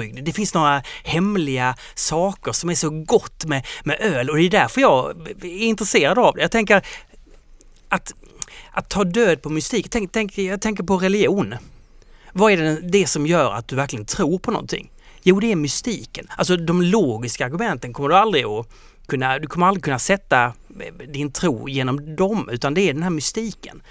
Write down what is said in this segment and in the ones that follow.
mystiskt det. Det finns några hemliga saker som är så gott med, med öl och det är därför jag är intresserad av det. Jag tänker att, att ta död på mystik, tänk, tänk, jag tänker på religion. Vad är det, det som gör att du verkligen tror på någonting? Jo, det är mystiken. Alltså de logiska argumenten kommer du aldrig att kunna, du kommer aldrig kunna sätta eh, din tro genom dem, utan det är den här mystiken.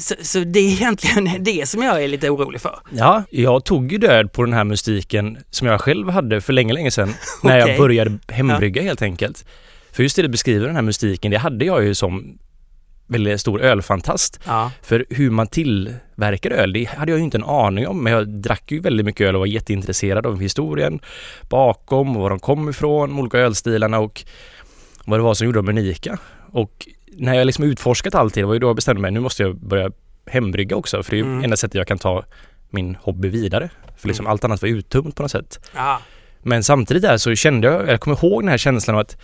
Så, så, det är egentligen det som jag är lite orolig för. Ja, jag tog ju död på den här mystiken som jag själv hade för länge, länge sedan när okay. jag började hembrygga ja. helt enkelt. För just det du beskriver, den här mystiken, det hade jag ju som väldigt stor ölfantast. Ja. För hur man tillverkar öl, det hade jag ju inte en aning om. Men jag drack ju väldigt mycket öl och var jätteintresserad av historien bakom och var de kom ifrån, de olika ölstilarna och vad det var som gjorde dem unika. Och när jag liksom utforskat allt det var ju då jag bestämde mig, nu måste jag börja hembrygga också. För det är ju mm. enda sättet jag kan ta min hobby vidare. För liksom mm. allt annat var uttömt på något sätt. Ja. Men samtidigt där så kände jag, jag kommer ihåg den här känslan av att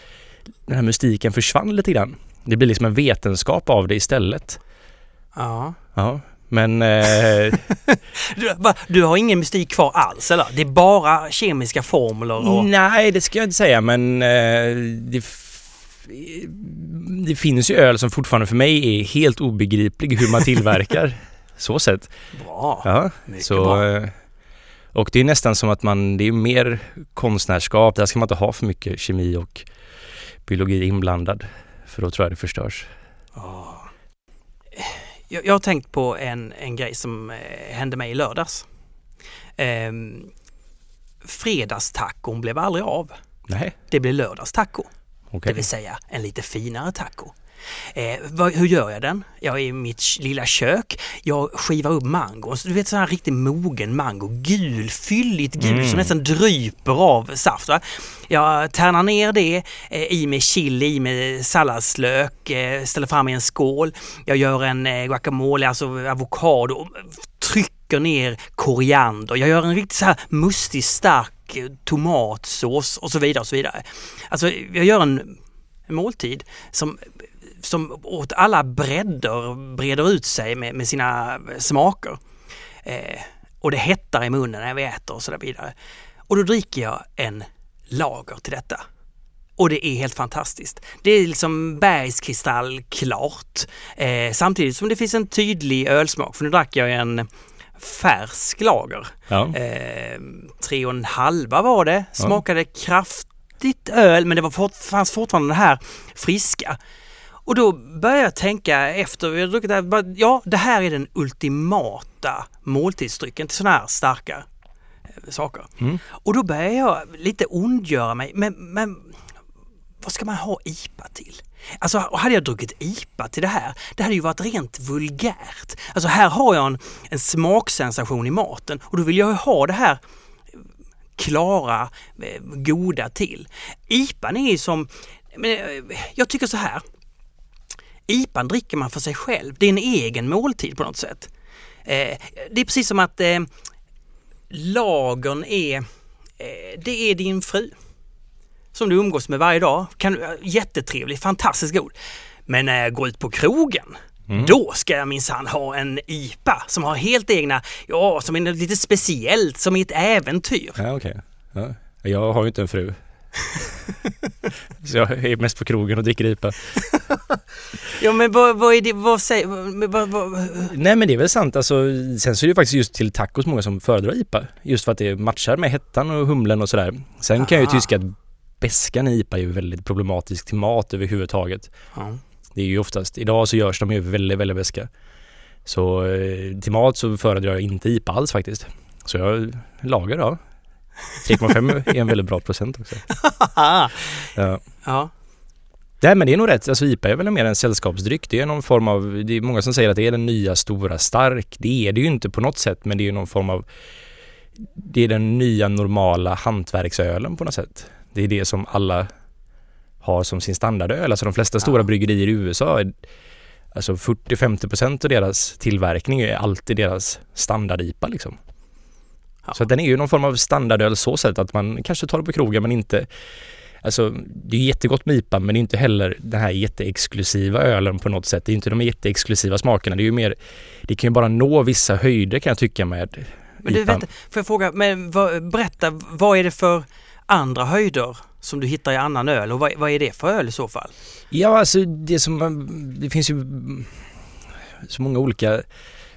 den här mystiken försvann lite grann. Det blir liksom en vetenskap av det istället. Ja. Ja, men... Eh... du, du, har ingen mystik kvar alls eller? Det är bara kemiska formler och... Nej, det ska jag inte säga men eh, det, det finns ju öl som fortfarande för mig är helt obegriplig hur man tillverkar. så sett. Bra. Ja, så, bra. Eh, och det är nästan som att man, det är mer konstnärskap. Där ska man inte ha för mycket kemi och biologi inblandad. För då tror jag det förstörs. Oh. Jag, jag har tänkt på en, en grej som eh, hände mig i lördags. Eh, fredagstacon blev aldrig av. Nej. Det blev lördagstaco. Okay. Det vill säga en lite finare taco. Eh, vad, hur gör jag den? Jag är i mitt lilla kök. Jag skivar upp mango. Du vet sån här riktigt mogen mango. Gul, fylligt gul mm. som nästan dryper av saft. Va? Jag tärnar ner det eh, i med chili, i med salladslök, eh, ställer fram i en skål. Jag gör en eh, guacamole, alltså avokado. Trycker ner koriander. Jag gör en riktigt så här mustig, stark tomatsås och så vidare och så vidare. Alltså jag gör en måltid som som åt alla bredder breder ut sig med, med sina smaker. Eh, och det hettar i munnen när vi äter och så vidare. Och då dricker jag en lager till detta. Och det är helt fantastiskt. Det är liksom bergskristallklart eh, samtidigt som det finns en tydlig ölsmak. För nu drack jag en färsk lager. Ja. Eh, tre och en halva var det. Smakade ja. kraftigt öl men det var fort, fanns fortfarande det här friska. Och då började jag tänka efter vi druckit det här, ja det här är den ultimata måltidsdrycken till sådana här starka eh, saker. Mm. Och då började jag lite ondgöra mig, men, men vad ska man ha IPA till? Alltså hade jag druckit IPA till det här, det hade ju varit rent vulgärt. Alltså här har jag en, en smaksensation i maten och då vill jag ju ha det här eh, klara, eh, goda till. IPAn är ju som, men eh, jag tycker så här, IPAn dricker man för sig själv. Det är en egen måltid på något sätt. Eh, det är precis som att eh, lagern är, eh, det är din fru. Som du umgås med varje dag. Kan, jättetrevlig, fantastiskt god. Men när jag går ut på krogen, Mm. Då ska jag minsann ha en IPA som har helt egna, ja, som är lite speciellt, som är ett äventyr. Ja, okay. ja. Jag har ju inte en fru. Så jag är mest på krogen och dricker IPA. ja men vad, vad är det, vad säger, vad, vad, Nej men det är väl sant alltså. Sen så är det faktiskt just till tacos många som föredrar IPA. Just för att det matchar med hettan och humlen och sådär. Sen Aha. kan jag ju tycka att beskan i IPA är ju väldigt problematisk till mat överhuvudtaget. Ja. Det är ju oftast, idag så görs de ju väldigt, väldigt beska. Så eh, till mat så föredrar jag inte IPA alls faktiskt. Så jag lagar då. 3,5 är en väldigt bra procent också. ja. ja. Nej men det är nog rätt. Alltså IPA är väl mer en sällskapsdryck. Det är någon form av, det är många som säger att det är den nya stora stark. Det är det ju inte på något sätt men det är någon form av, det är den nya normala hantverksölen på något sätt. Det är det som alla har som sin standardöl. Alltså de flesta ja. stora bryggerier i USA, alltså 40-50% av deras tillverkning är alltid deras standard-IPA liksom. Ja. Så den är ju någon form av standardöl så sätt att man kanske tar det på krogen men inte Alltså det är jättegott med IPA men det är inte heller den här jätteexklusiva ölen på något sätt. Det är inte de jätteexklusiva smakerna. Det är ju mer Det kan ju bara nå vissa höjder kan jag tycka med Men du, vänta, får jag fråga, men vad, berätta, vad är det för andra höjder som du hittar i annan öl och vad, vad är det för öl i så fall? Ja, alltså det som det finns ju så många olika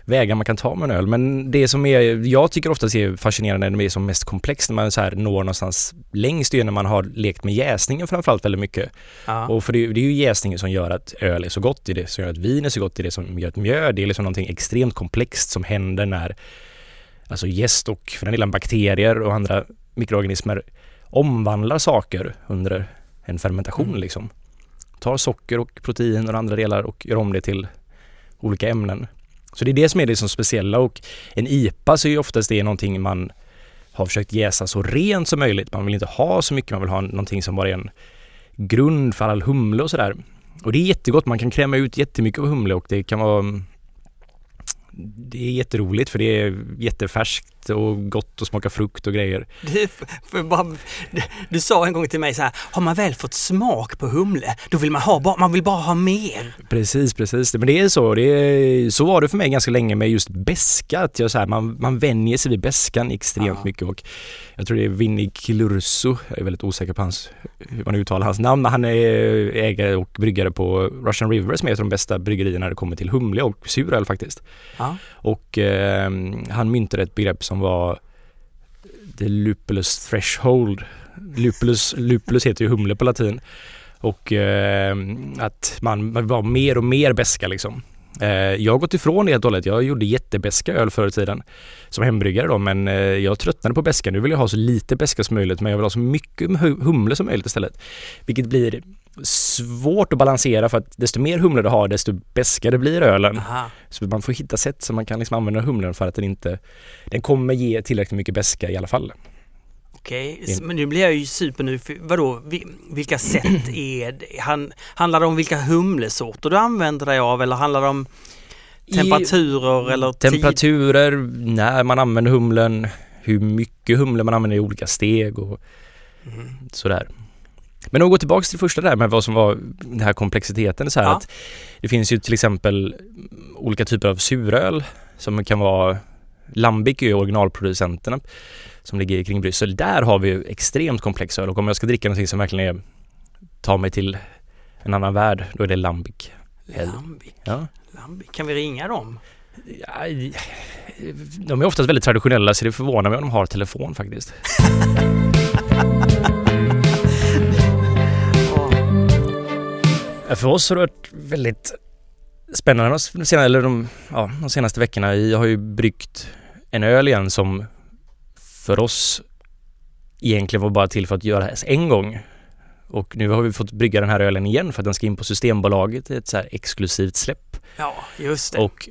vägar man kan ta med en öl. Men det som är, jag tycker ofta är fascinerande när det är som mest komplext, när man så här når någonstans längst, är när man har lekt med jäsningen framförallt väldigt mycket. Ja. Och för det, det, är ju jäsningen som gör att öl är så gott, det är det som gör att vin är så gott, det är det som gör att mjöl, det är liksom någonting extremt komplext som händer när alltså gäst och för den delen bakterier och andra mikroorganismer omvandlar saker under en fermentation mm. liksom. Tar socker och proteiner och andra delar och gör om det till olika ämnen. Så det är det som är det som speciella och en IPA så är ju oftast det någonting man har försökt jäsa så rent som möjligt. Man vill inte ha så mycket, man vill ha någonting som bara är en grund för all humle och sådär. Och det är jättegott, man kan kräma ut jättemycket av humle och det kan vara det är jätteroligt för det är jättefärskt och gott och smakar frukt och grejer. Du, bara, du, sa en gång till mig så här, har man väl fått smak på humle, då vill man ha, man vill bara ha mer. Precis, precis. Men det är så. Det är, så var det för mig ganska länge med just beska. Att jag så här, man, man vänjer sig vid beskan extremt ja. mycket och jag tror det är Vinnie Kilurso, jag är väldigt osäker på hans, hur man uttalar hans namn, men han är ägare och bryggare på Russian River som är ett av de bästa bryggerierna när det kommer till humle och suröl faktiskt. Ja. Och eh, han myntade ett begrepp som som var the lupulus threshold. Lupulus, lupulus heter ju humle på latin. Och eh, att man var mer och mer beska liksom. Eh, jag har gått ifrån det helt och hållet. Jag gjorde jättebeska öl förr i tiden som hembryggare då, men eh, jag tröttnade på beska. Nu vill jag ha så lite beska som möjligt, men jag vill ha så mycket humle som möjligt istället. Vilket blir svårt att balansera för att desto mer humle du har desto bäskare blir ölen. Aha. Så man får hitta sätt som man kan liksom använda humlen för att den inte, den kommer ge tillräckligt mycket beska i alla fall. Okej, okay. men nu blir jag ju supernyfiken. Vadå, vilka sätt är det? Han, handlar det om vilka humlesorter du använder dig av eller handlar det om temperaturer I, eller Temperaturer, när man använder humlen, hur mycket humle man använder i olika steg och mm. sådär. Men om vi går tillbaka till första där med vad som var den här komplexiteten. Så här ja. att det finns ju till exempel olika typer av suröl som kan vara Lambic är ju originalproducenterna som ligger kring Bryssel. Där har vi ju extremt komplex öl och om jag ska dricka någonting som verkligen är, tar mig till en annan värld, då är det Lambic. Lambic? Ja. Lambic. Kan vi ringa dem? Ja, de är oftast väldigt traditionella så det förvånar mig om de har telefon faktiskt. För oss har det varit väldigt spännande de, senaste, eller de, ja, de senaste veckorna. Jag har ju bryggt en öl igen som för oss egentligen var bara till för att göra det en gång. Och nu har vi fått brygga den här ölen igen för att den ska in på Systembolaget, ett så här exklusivt släpp. Ja, just det. Och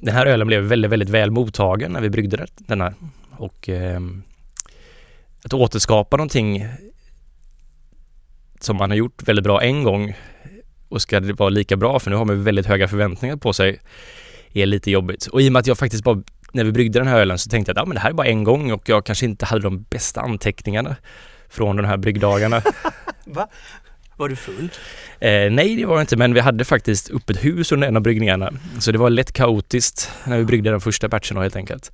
den här ölen blev väldigt, väldigt väl mottagen när vi bryggde den här. Och eh, att återskapa någonting som man har gjort väldigt bra en gång och ska det vara lika bra för nu har man väldigt höga förväntningar på sig är lite jobbigt. Och i och med att jag faktiskt bara när vi bryggde den här ölen så tänkte jag att ja, men det här är bara en gång och jag kanske inte hade de bästa anteckningarna från de här bryggdagarna. Va? Var du full? Eh, nej, det var det inte, men vi hade faktiskt öppet hus under en av bryggningarna. Så det var lätt kaotiskt när vi bryggde den första batchen helt enkelt.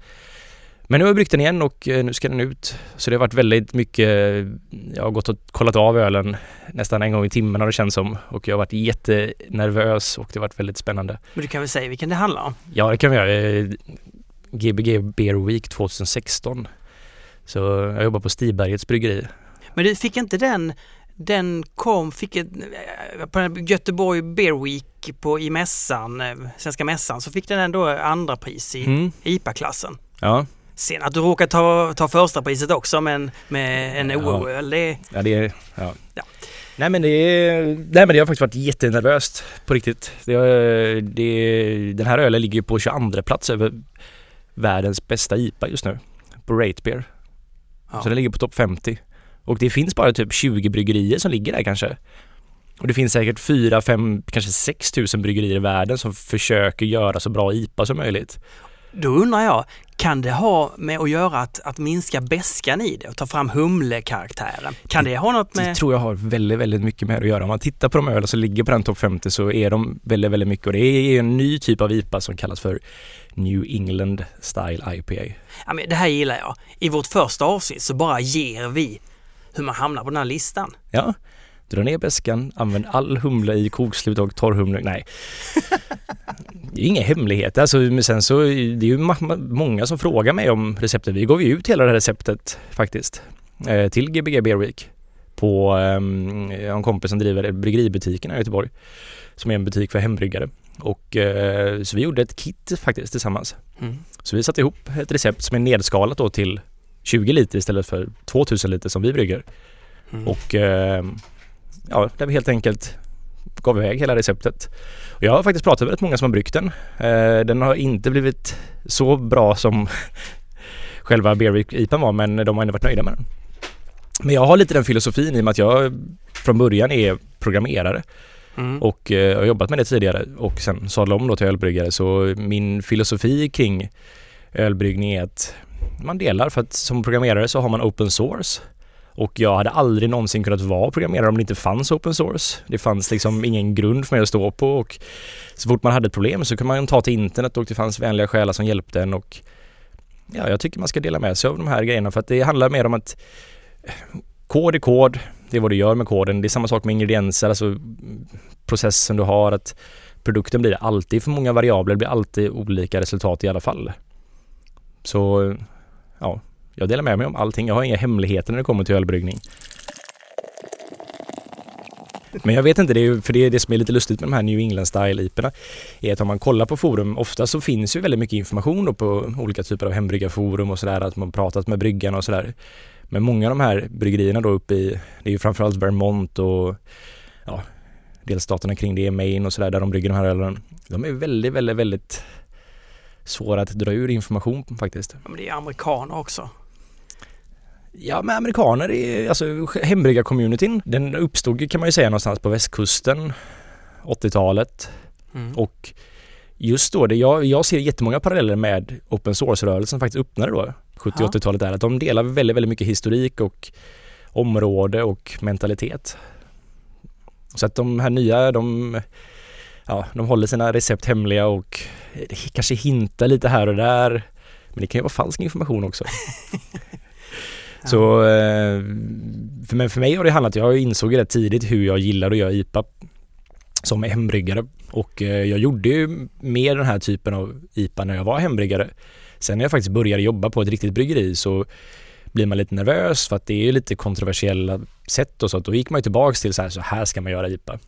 Men nu har jag bryggt den igen och eh, nu ska den ut. Så det har varit väldigt mycket, jag har gått och kollat av ölen nästan en gång i timmen har det känts som. Och jag har varit jättenervös och det har varit väldigt spännande. Men du kan väl säga vilken det handlar om? Ja, det kan vi göra. Gbg Beer Week 2016. Så jag jobbar på Stibergets bryggeri. Men du fick inte den den kom, fick ett, eh, på Göteborg Beer Week på, i mässan, eh, Svenska mässan, så fick den ändå andra pris i mm. IPA-klassen. Ja. Sen att du råkar ta, ta första priset också men med en OO-öl, det... Ja, det är... Ja. ja. Nej men det är, nej men det har faktiskt varit jättenervöst på riktigt. Det, det, den här ölen ligger på 22 plats över världens bästa IPA just nu. På Ratebeer. Ja. Så den ligger på topp 50. Och det finns bara typ 20 bryggerier som ligger där kanske. Och det finns säkert 4, 5, kanske 6 tusen bryggerier i världen som försöker göra så bra IPA som möjligt. Då undrar jag, kan det ha med att göra att, att minska bäskan i det och ta fram humlekaraktären? Kan det ha något med... Det tror jag har väldigt, väldigt mycket med att göra. Om man tittar på de öl som ligger på den topp 50 så är de väldigt, väldigt mycket och det är en ny typ av IPA som kallas för New England Style IPA. Ja, men det här gillar jag. I vårt första avsnitt så bara ger vi hur man hamnar på den här listan. Ja, dra ner bäskan, använd all humle i kokslut och torrhumle. Nej, det är inga hemligheter. Alltså, men sen så det är ju många som frågar mig om receptet. Vi gav ju ut hela det här receptet faktiskt eh, till Gbg Beer Week på um, en kompis som driver bryggeributiken i Göteborg som är en butik för hembryggare. Och eh, så vi gjorde ett kit faktiskt tillsammans. Mm. Så vi satte ihop ett recept som är nedskalat då till 20 liter istället för 2000 liter som vi brygger. Mm. Och eh, ja, där vi helt enkelt gav iväg hela receptet. Och jag har faktiskt pratat med rätt många som har bryggt den. Eh, den har inte blivit så bra som själva Beerwick IPAn var men de har ändå varit nöjda med den. Men jag har lite den filosofin i och med att jag från början är programmerare. Mm. Och eh, har jobbat med det tidigare och sen sadlade om då till ölbryggare så min filosofi kring ölbryggning är att man delar för att som programmerare så har man open source och jag hade aldrig någonsin kunnat vara programmerare om det inte fanns open source. Det fanns liksom ingen grund för mig att stå på och så fort man hade ett problem så kunde man ta till internet och det fanns vänliga själar som hjälpte en och ja, jag tycker man ska dela med sig av de här grejerna för att det handlar mer om att eh, kod är kod, det är vad du gör med koden. Det är samma sak med ingredienser, alltså processen du har, att produkten blir alltid för många variabler, det blir alltid olika resultat i alla fall. Så ja, jag delar med mig om allting. Jag har inga hemligheter när det kommer till ölbryggning. Men jag vet inte, det är, för det är det som är lite lustigt med de här New England style iporna är att om man kollar på forum, ofta så finns ju väldigt mycket information på olika typer av hembryggarforum och sådär, att man pratat med bryggarna och sådär. Men många av de här bryggerierna då uppe i, det är ju framförallt Vermont och ja, delstaterna kring det, Maine och sådär, där de brygger de här ölen. De är väldigt, väldigt, väldigt svåra att dra ur information faktiskt. Ja, men det är amerikaner också. Ja, men amerikaner, är, alltså hembryggarcommunityn, den uppstod kan man ju säga någonstans på västkusten 80-talet. Mm. Och just då, det, jag, jag ser jättemånga paralleller med open source-rörelsen faktiskt öppnade då 70-80-talet där. Att de delar väldigt, väldigt mycket historik och område och mentalitet. Så att de här nya, de, ja, de håller sina recept hemliga och kanske hintar lite här och där. Men det kan ju vara falsk information också. Så eh, för, men för mig har det handlat, jag insåg rätt tidigt hur jag gillar att göra IPA som hembryggare och eh, jag gjorde ju mer den här typen av IPA när jag var hembryggare. Sen när jag faktiskt började jobba på ett riktigt bryggeri så blir man lite nervös för att det är lite kontroversiella sätt och så. Då gick man ju tillbaks till så här, så här ska man göra IPA.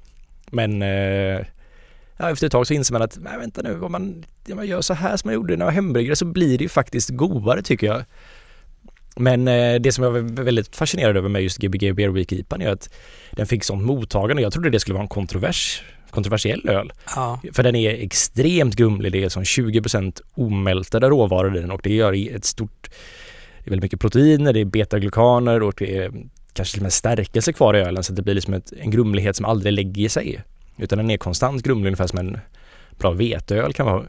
Men eh, ja, efter ett tag så inser man att, nej vänta nu, om man, om man gör så här som man gjorde när jag var hembryggare så blir det ju faktiskt godare tycker jag. Men eh, det som jag var väldigt fascinerad över med just Gbg Beer Week IPA är att den fick sånt mottagande. Jag trodde det skulle vara en kontrovers, kontroversiell öl. Ja. För den är extremt grumlig. Det är som 20% omältade råvaror i den och det gör ett stort det är väldigt mycket proteiner, det är betaglukaner och det är kanske till och med stärkelse kvar i ölen så att det blir liksom ett, en grumlighet som aldrig lägger sig. Utan den är konstant grumlig ungefär som en bra veteöl kan vara.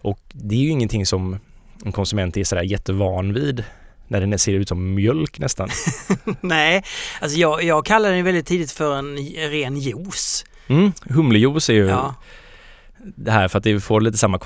Och det är ju ingenting som en konsument är sådär jättevan vid när den ser ut som mjölk nästan. Nej, alltså jag, jag kallar den väldigt tidigt för en ren juice. Mm, humlejuice är ju ja. det här för att det får lite samma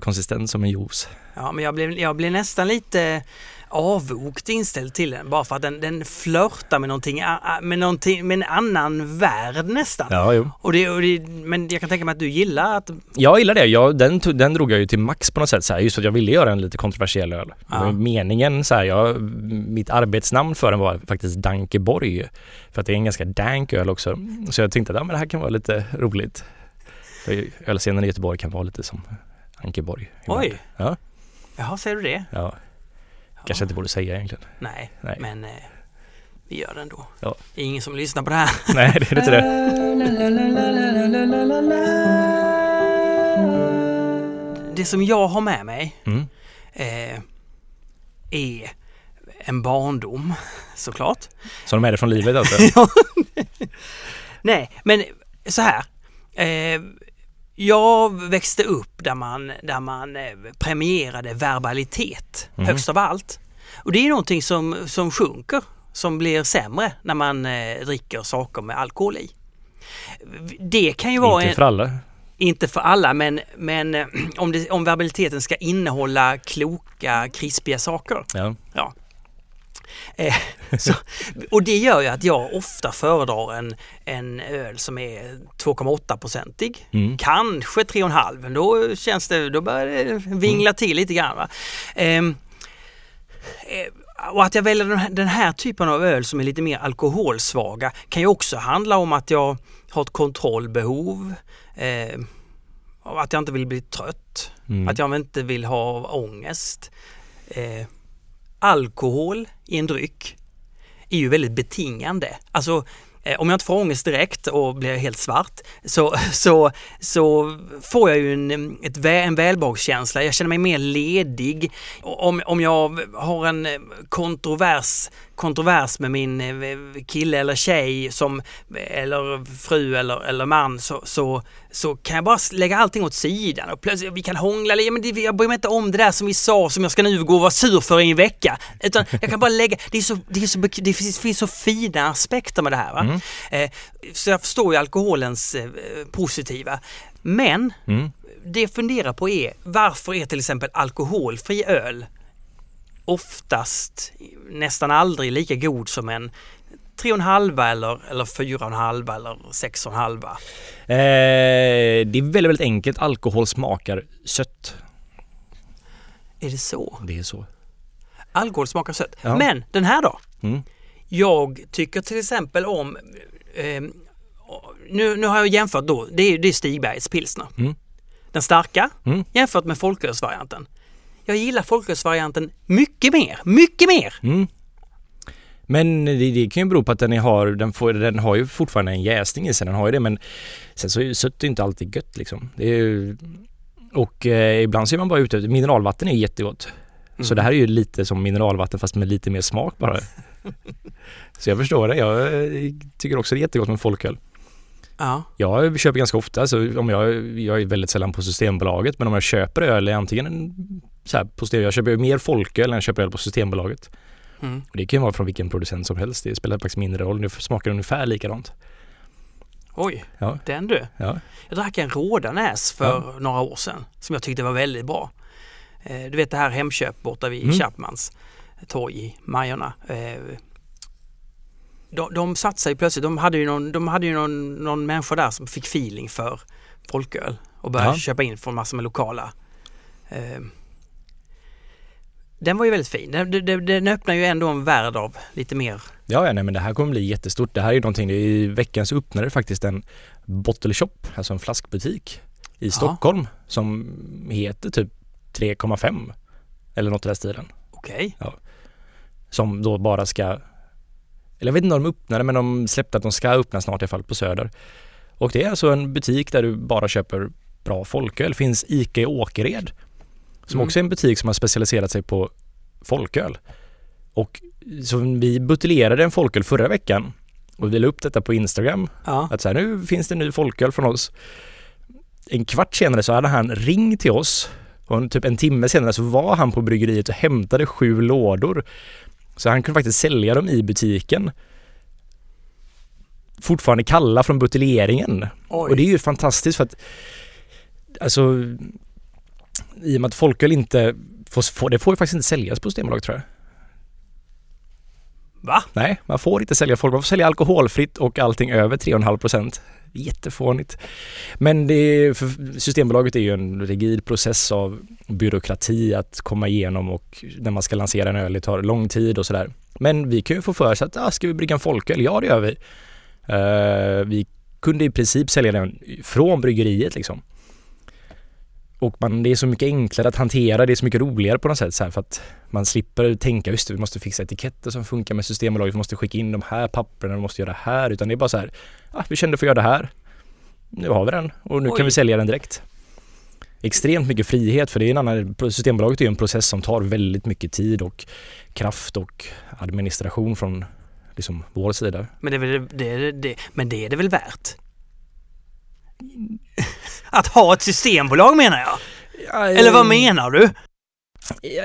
konsistens som en juice. Ja, men jag blev, jag blev nästan lite avvokt inställd till den bara för att den, den flörtar med någonting, med någonting, med en annan värld nästan. Ja, jo. Och det, och det, men jag kan tänka mig att du gillar att... Jag gillar det. Jag, den, den drog jag ju till max på något sätt så här, just för att jag ville göra en lite kontroversiell öl. Ja. Meningen så här, jag, mitt arbetsnamn för den var faktiskt Dankeborg. För att det är en ganska dank öl också. Så jag tänkte att ja, men det här kan vara lite roligt. För ölscenen i Göteborg kan vara lite som Ankeborg. Oj! Ja. Jaha, säger du det? Ja. Kanske inte borde säga egentligen. Nej, Nej. men eh, vi gör det ändå. Ja. Det är ingen som lyssnar på det här. Nej, det är inte det. Det som jag har med mig mm. eh, är en barndom såklart. Så de är det från livet alltså? Nej, men så här. Eh, jag växte upp där man, där man eh, premierade verbalitet mm. högst av allt. Och det är någonting som, som sjunker, som blir sämre när man eh, dricker saker med alkohol i. Det kan ju vara... Inte för alla. inte för alla, men, men eh, om, det, om verbaliteten ska innehålla kloka, krispiga saker. Ja. ja. Eh, så, och det gör ju att jag ofta föredrar en, en öl som är 2,8-procentig. Mm. Kanske 3,5. Men då känns det, då börjar det vingla till lite grann. Ehm, eh, och att jag väljer den här, den här, typen av öl som är lite mer alkoholsvaga kan ju också handla om att jag har ett kontrollbehov. Eh, att jag inte vill bli trött. Mm. Att jag inte vill ha ångest. Eh, alkohol i en dryck är ju väldigt betingande. Alltså eh, om jag inte får ångest direkt och blir helt svart så, så, så får jag ju en, ett, en välbehagskänsla. Jag känner mig mer ledig. Om, om jag har en eh, kontrovers kontrovers med min eh, kille eller tjej som, eller fru eller, eller man så, så, så kan jag bara lägga allting åt sidan och plötsligt vi kan hångla lite. Men jag bryr mig inte om det där som vi sa som jag ska nu gå och vara sur för i en vecka. Utan jag kan bara lägga, det, är så, det, är så, det finns, finns så fina aspekter med det här. Va? Mm. Eh, så jag förstår ju alkoholens eh, positiva. Men mm. det jag funderar på är varför är till exempel alkoholfri öl oftast, nästan aldrig lika god som en 3,5 eller, eller 4,5 eller 6,5? Eh, det är väldigt, väldigt enkelt. Alkohol smakar sött. Är det så? Det är så. Alkohol smakar sött. Ja. Men den här då? Mm. Jag tycker till exempel om eh, nu, nu har jag jämfört då, det är, det är Stigbergs pilsner. Mm. Den starka mm. jämfört med folkölsvarianten. Jag gillar folkölsvarianten mycket mer, mycket mer! Mm. Men det, det, kan ju bero på att den har, den, får, den har ju fortfarande en jäsning i sig, den har ju det men sen så är sött inte alltid gött liksom. Är, och eh, ibland så är man bara ute mineralvatten är jättegott. Mm. Så det här är ju lite som mineralvatten fast med lite mer smak bara. så jag förstår det. Jag eh, tycker också det är jättegott med folköl. Ja. Jag köper ganska ofta, så om jag, jag är väldigt sällan på Systembolaget, men om jag köper öl är antingen en, så här, på jag köper mer folköl än jag köper öl på Systembolaget. Mm. Och det kan ju vara från vilken producent som helst, det spelar faktiskt mindre roll, det smakar ungefär likadant. Oj, ja. den du. Ja. Jag drack en Rådanäs för ja. några år sedan som jag tyckte var väldigt bra. Eh, du vet det här Hemköp borta vid mm. Chapmans torg i Majorna. Eh, de, de satsade ju plötsligt, de hade ju, någon, de hade ju någon, någon människa där som fick feeling för folköl och började ja. köpa in från massor med lokala. Den var ju väldigt fin. Den, den, den öppnar ju ändå en värld av lite mer. Ja, ja nej, men det här kommer bli jättestort. Det här är ju någonting, i veckan så öppnade faktiskt en bottle shop, alltså en flaskbutik i Stockholm ja. som heter typ 3,5 eller något i den stilen. Okej. Okay. Ja. Som då bara ska eller jag vet inte om de öppnade men de släppte att de ska öppna snart i alla fall på Söder. Och det är alltså en butik där du bara köper bra folköl. Finns ICA i Åkered som mm. också är en butik som har specialiserat sig på folköl. Och så vi buteljerade en folköl förra veckan och vi la upp detta på Instagram. Ja. Att så här, nu finns det en ny folköl från oss. En kvart senare så hade han ringt till oss och typ en timme senare så var han på bryggeriet och hämtade sju lådor så han kunde faktiskt sälja dem i butiken. Fortfarande kalla från buteljeringen. Och det är ju fantastiskt för att alltså i och med att folköl inte får, det får ju faktiskt inte säljas på Systembolaget tror jag. Va? Nej, man får inte sälja folköl. Man får sälja alkoholfritt och allting över 3,5 procent. Jättefånigt. Men det Systembolaget är ju en rigid process av byråkrati att komma igenom och när man ska lansera en öl, det tar lång tid och sådär. Men vi kan ju få för oss att, ah, ska vi brygga en folköl? Ja, det gör vi. Uh, vi kunde i princip sälja den från bryggeriet liksom. Och man, det är så mycket enklare att hantera, det är så mycket roligare på något sätt så här, för att man slipper tänka just det, vi måste fixa etiketter som funkar med Systembolaget, vi måste skicka in de här papperna, vi måste göra det här, utan det är bara så här, ah, vi kände för att göra det här. Nu har vi den och nu Oj. kan vi sälja den direkt. Extremt mycket frihet för det är en annan, Systembolaget är ju en process som tar väldigt mycket tid och kraft och administration från liksom vår sida. Men det är väl, det, det, men det är det väl värt? Att ha ett systembolag menar jag. Ja, Eller vad menar du?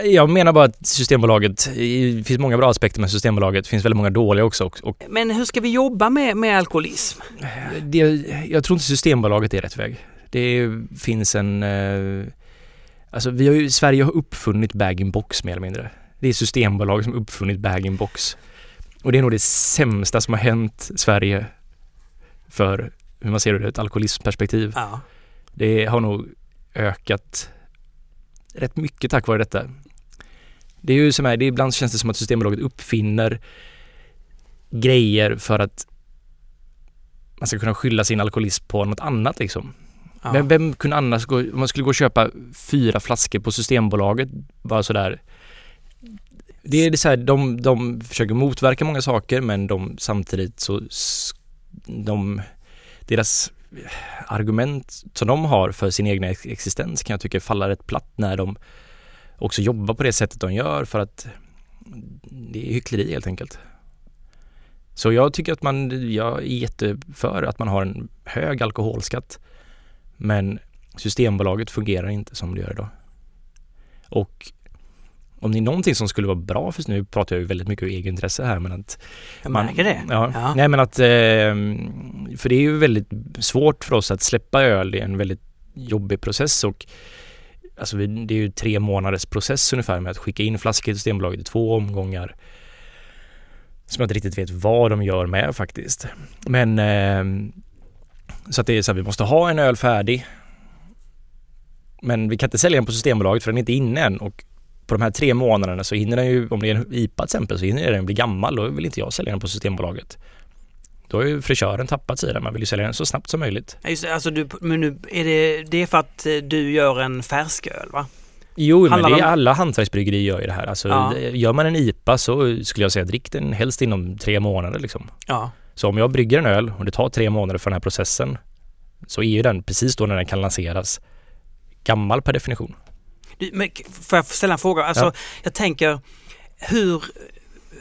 Jag menar bara att Systembolaget, det finns många bra aspekter med Systembolaget, det finns väldigt många dåliga också. Och, Men hur ska vi jobba med, med alkoholism? Det, jag tror inte Systembolaget är rätt väg. Det finns en... Eh, alltså vi har ju, Sverige har uppfunnit bag-in-box mer eller mindre. Det är Systembolag som uppfunnit bag-in-box. Och det är nog det sämsta som har hänt Sverige för hur man ser det ur ett alkoholismperspektiv. Ja. Det har nog ökat rätt mycket tack vare detta. Det är ju som är, det ibland känns det som att Systembolaget uppfinner grejer för att man ska kunna skylla sin alkoholism på något annat liksom. Ja. Men vem kunde annars gå, om man skulle gå och köpa fyra flaskor på Systembolaget bara sådär. Det är det så här, de, de försöker motverka många saker men de samtidigt så de, deras eh, argument som de har för sin egna existens kan jag tycka faller rätt platt när de också jobbar på det sättet de gör för att det är hyckleri helt enkelt. Så jag tycker att man, jag är jätteför att man har en hög alkoholskatt. Men Systembolaget fungerar inte som det gör idag. Och om det är någonting som skulle vara bra för nu pratar jag ju väldigt mycket ur egenintresse här men att Jag märker det. Ja, ja. Nej men att eh, för det är ju väldigt svårt för oss att släppa öl, det är en väldigt jobbig process och alltså det är ju tre månaders process ungefär med att skicka in flaskor till Systembolaget i två omgångar som jag inte riktigt vet vad de gör med faktiskt. Men eh, så att det är så att vi måste ha en öl färdig. Men vi kan inte sälja den på Systembolaget för den är inte inne än och på de här tre månaderna så hinner den ju, om det är en IPA till exempel, så hinner den bli gammal. Då vill inte jag sälja den på Systembolaget. Då har ju fräschören tappat sig där. Man vill ju sälja den så snabbt som möjligt. Just, alltså du, men nu är det, det är för att eh, du gör en färsköl va? Jo, Handlar men det är alla hantverksbryggerier gör ju det här. Alltså, ja. Gör man en IPA så skulle jag säga drick den helst inom tre månader liksom. Ja. Så om jag brygger en öl och det tar tre månader för den här processen så är ju den precis då när den kan lanseras gammal per definition. Du, men får jag ställa en fråga? Alltså, ja. jag tänker hur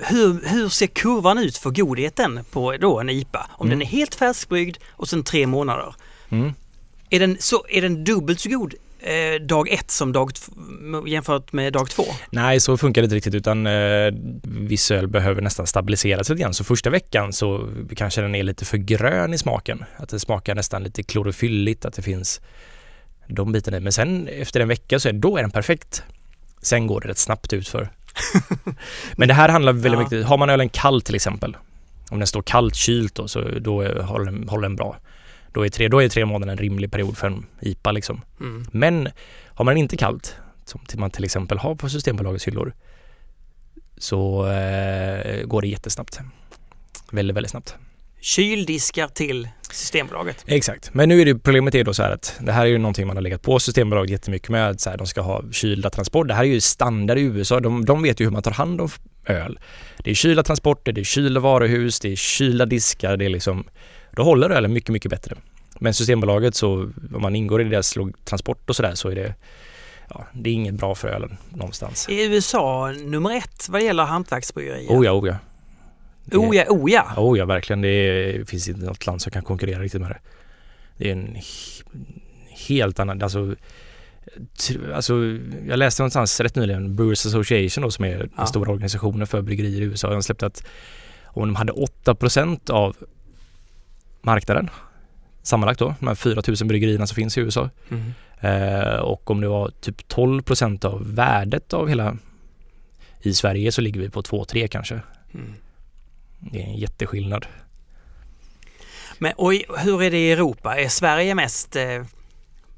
hur, hur ser kurvan ut för godheten på då en IPA? Om mm. den är helt färskbryggd och sen tre månader. Mm. Är, den så, är den dubbelt så god eh, dag ett som dag jämfört med dag två? Nej, så funkar det inte riktigt utan eh, viss öl behöver nästan stabiliseras lite grann. Så första veckan så kanske den är lite för grön i smaken. Att det smakar nästan lite klorofylligt, att det finns de bitarna Men sen efter en vecka så är, då är den perfekt. Sen går det rätt snabbt ut för. Men det här handlar väldigt ja. mycket, har man ölen kall till exempel, om den står kallt kylt då, så då håller den, håller den bra. Då är, tre, då är tre månader en rimlig period för en IPA liksom. Mm. Men har man inte kallt, som man till exempel har på Systembolagets hyllor, så eh, går det jättesnabbt. Väldigt, väldigt snabbt. Kyldiskar till Systembolaget. Exakt, men nu är det problemet är då så här att det här är ju någonting man har legat på Systembolaget jättemycket med så här, de ska ha kylda transporter. Det här är ju standard i USA. De, de vet ju hur man tar hand om öl. Det är kylda transporter, det är kylda varuhus, det är kylda diskar, det är liksom då håller ölen mycket, mycket bättre. Men Systembolaget så om man ingår i deras transport och sådär så är det ja, det är inget bra för ölen någonstans. Är USA nummer ett vad gäller hantverksbryggerier? Oh ja, oh ja. Det, oh ja, oh ja. Oh ja, verkligen. Det är, finns inte något land som kan konkurrera riktigt med det. Det är en helt annan, alltså Alltså, jag läste någonstans rätt nyligen, Brewers Association då, som är den ja. stora organisationen för bryggerier i USA. De släppte att om de hade 8% av marknaden sammanlagt då, de här 4000 bryggerierna som finns i USA. Mm. Eh, och om det var typ 12% av värdet av hela i Sverige så ligger vi på 2-3 kanske. Mm. Det är en jätteskillnad. Men och hur är det i Europa? Är Sverige mest eh,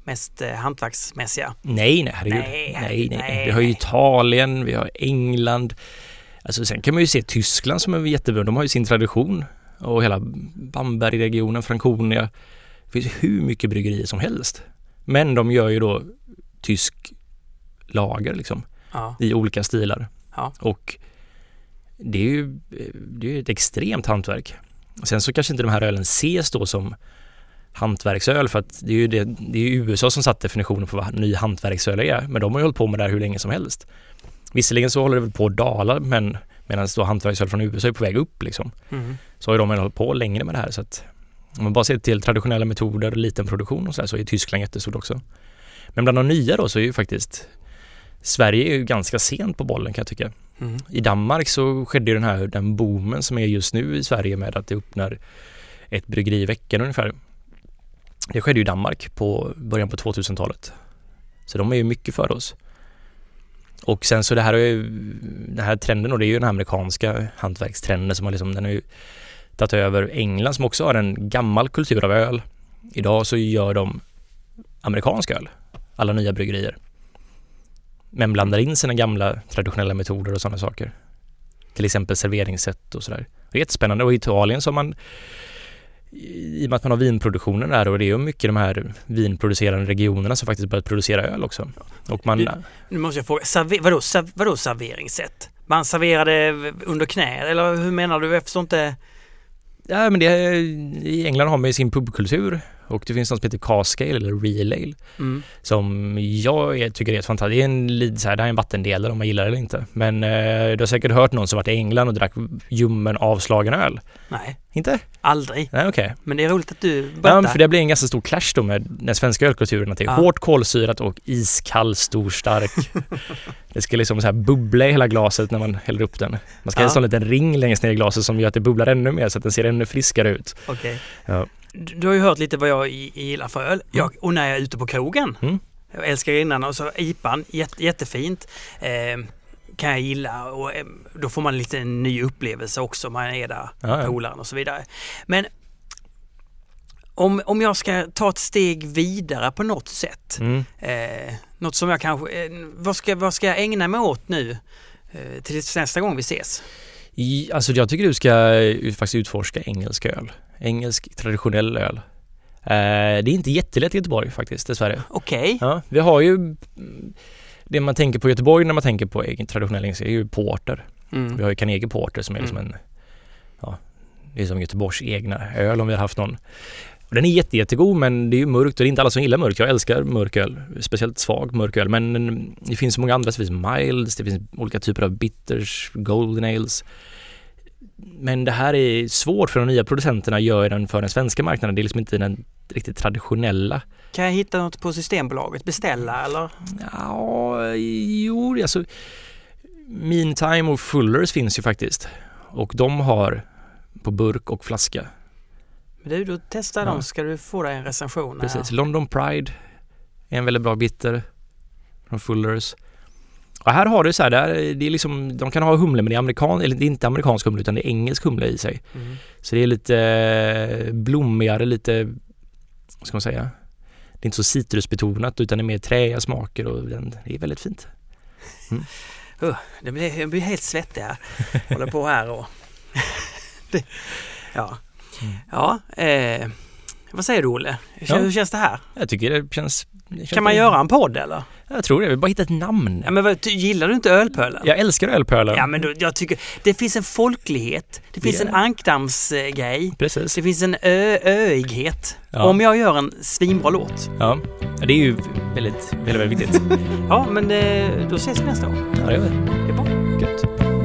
mest eh, hantverksmässiga? Nej, nej, herregud. Nej, nej, nej, nej. Vi har ju Italien, vi har England. Alltså sen kan man ju se Tyskland som är jättebra. De har ju sin tradition och hela Bambergregionen, Franconia. Det finns hur mycket bryggerier som helst. Men de gör ju då tysk lager liksom ja. i olika stilar. Ja. Och det är ju det är ett extremt hantverk. Sen så kanske inte de här ölen ses då som hantverksöl för att det är ju det, det är USA som satt definitionen på vad ny hantverksöl är. Men de har ju hållit på med det här hur länge som helst. Visserligen så håller det väl på att dala men medan då hantverksöl från USA är på väg upp liksom. Mm. Så har ju de hållit på längre med det här så att om man bara ser till traditionella metoder och liten produktion och så här, så är Tyskland jättestort också. Men bland de nya då så är ju faktiskt Sverige är ju ganska sent på bollen kan jag tycka. Mm. I Danmark så skedde den här den boomen som är just nu i Sverige med att det öppnar ett bryggeri i veckan ungefär. Det skedde ju i Danmark på början på 2000-talet. Så de är ju mycket före oss. Och sen så det här är ju, den här trenden och det är ju den amerikanska hantverkstrenden som har liksom, den har ju tagit över England som också har en gammal kultur av öl. Idag så gör de amerikansk öl, alla nya bryggerier. Men blandar in sina gamla traditionella metoder och sådana saker. Till exempel serveringssätt och sådär. Det är jättespännande och i Italien så har man i och med att man har vinproduktionen där och det är ju mycket de här vinproducerande regionerna som faktiskt börjat producera öl också. Och man... Nu, nu måste jag fråga, server, vadå, serv, vadå serveringssätt? Man serverade under knä eller hur menar du? Jag förstår inte. Ja men det, i England har man ju sin pubkultur och det finns något som heter Cascale eller Real Ale mm. som jag tycker är ett fantastiskt, det är en, så här, det här är en vattendelare om man gillar det eller inte. Men eh, du har säkert hört någon som varit i England och drack ljummen avslagen öl. Nej. Inte? Aldrig. Nej, okej. Okay. Men det är roligt att du berättar. Ja, för det blir en ganska stor clash då med den svenska ölkulturen att det är ja. hårt kolsyrat och iskall, stor, stark. det ska liksom så här bubbla i hela glaset när man häller upp den. Man ska ja. helst ha en liten ring längst ner i glaset som gör att det bubblar ännu mer så att den ser ännu friskare ut. Okej. Okay. Ja du har ju hört lite vad jag gillar för öl. Jag, och när jag är ute på krogen. Mm. Jag älskar innarna och så IPan, jätte, jättefint. Eh, kan jag gilla och eh, då får man lite en ny upplevelse också. Man är där, ja, polaren och så vidare. Men om, om jag ska ta ett steg vidare på något sätt. Mm. Eh, något som jag kanske, eh, vad, ska, vad ska jag ägna mig åt nu eh, till nästa gång vi ses? I, alltså jag tycker du ska faktiskt utforska engelsk öl engelsk traditionell öl. Eh, det är inte jättelätt i Göteborg faktiskt dessvärre. Okej. Okay. Ja, vi har ju det man tänker på Göteborg när man tänker på traditionell engelsk är ju porter. Mm. Vi har ju Carnegie Porter som är liksom mm. en, ja, det är som Göteborgs egna öl om vi har haft någon. Och den är jätte, jättegod men det är ju mörkt och det är inte alla som gillar mörkt. Jag älskar mörk öl, speciellt svag mörk öl. Men det finns så många andra, det finns milds, det finns olika typer av bitters, golden ales. Men det här är svårt för de nya producenterna gör den för den svenska marknaden. Det är liksom inte den riktigt traditionella. Kan jag hitta något på Systembolaget? Beställa eller? Ja, jo, alltså Meantime och Fullers finns ju faktiskt. Och de har på burk och flaska. Men du, då testa ja. dem ska du få dig en recension. Precis. London Pride är en väldigt bra bitter från Fullers. Och här har du så här, där, det är liksom, de kan ha humle men det är, amerikan, eller det är inte amerikansk humle utan det är engelsk humle i sig. Mm. Så det är lite eh, blommigare, lite, vad ska man säga, det är inte så citrusbetonat utan det är mer träiga smaker och den, det är väldigt fint. Mm. Uh, det blir, jag blir helt svettig här. Håller på här och... det, ja. Mm. Ja, eh, vad säger du Olle? Hur, ja. hur känns det här? Jag tycker det känns kan man göra en podd eller? Jag tror det, vi bara hitta ett namn. Ja, men vad, gillar du inte ölpölen? Jag älskar ölpölen. Ja men då, jag tycker, det finns en folklighet, det finns yeah. en ankdammsgrej. Precis. Det finns en ö, öighet. Ja. Om jag gör en svinbra låt. Ja, det är ju väldigt, väldigt, väldigt viktigt. ja, men eh, då ses vi nästa gång. Ja, det gör vi. Det är bra. Gött.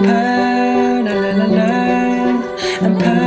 And la and la and empire.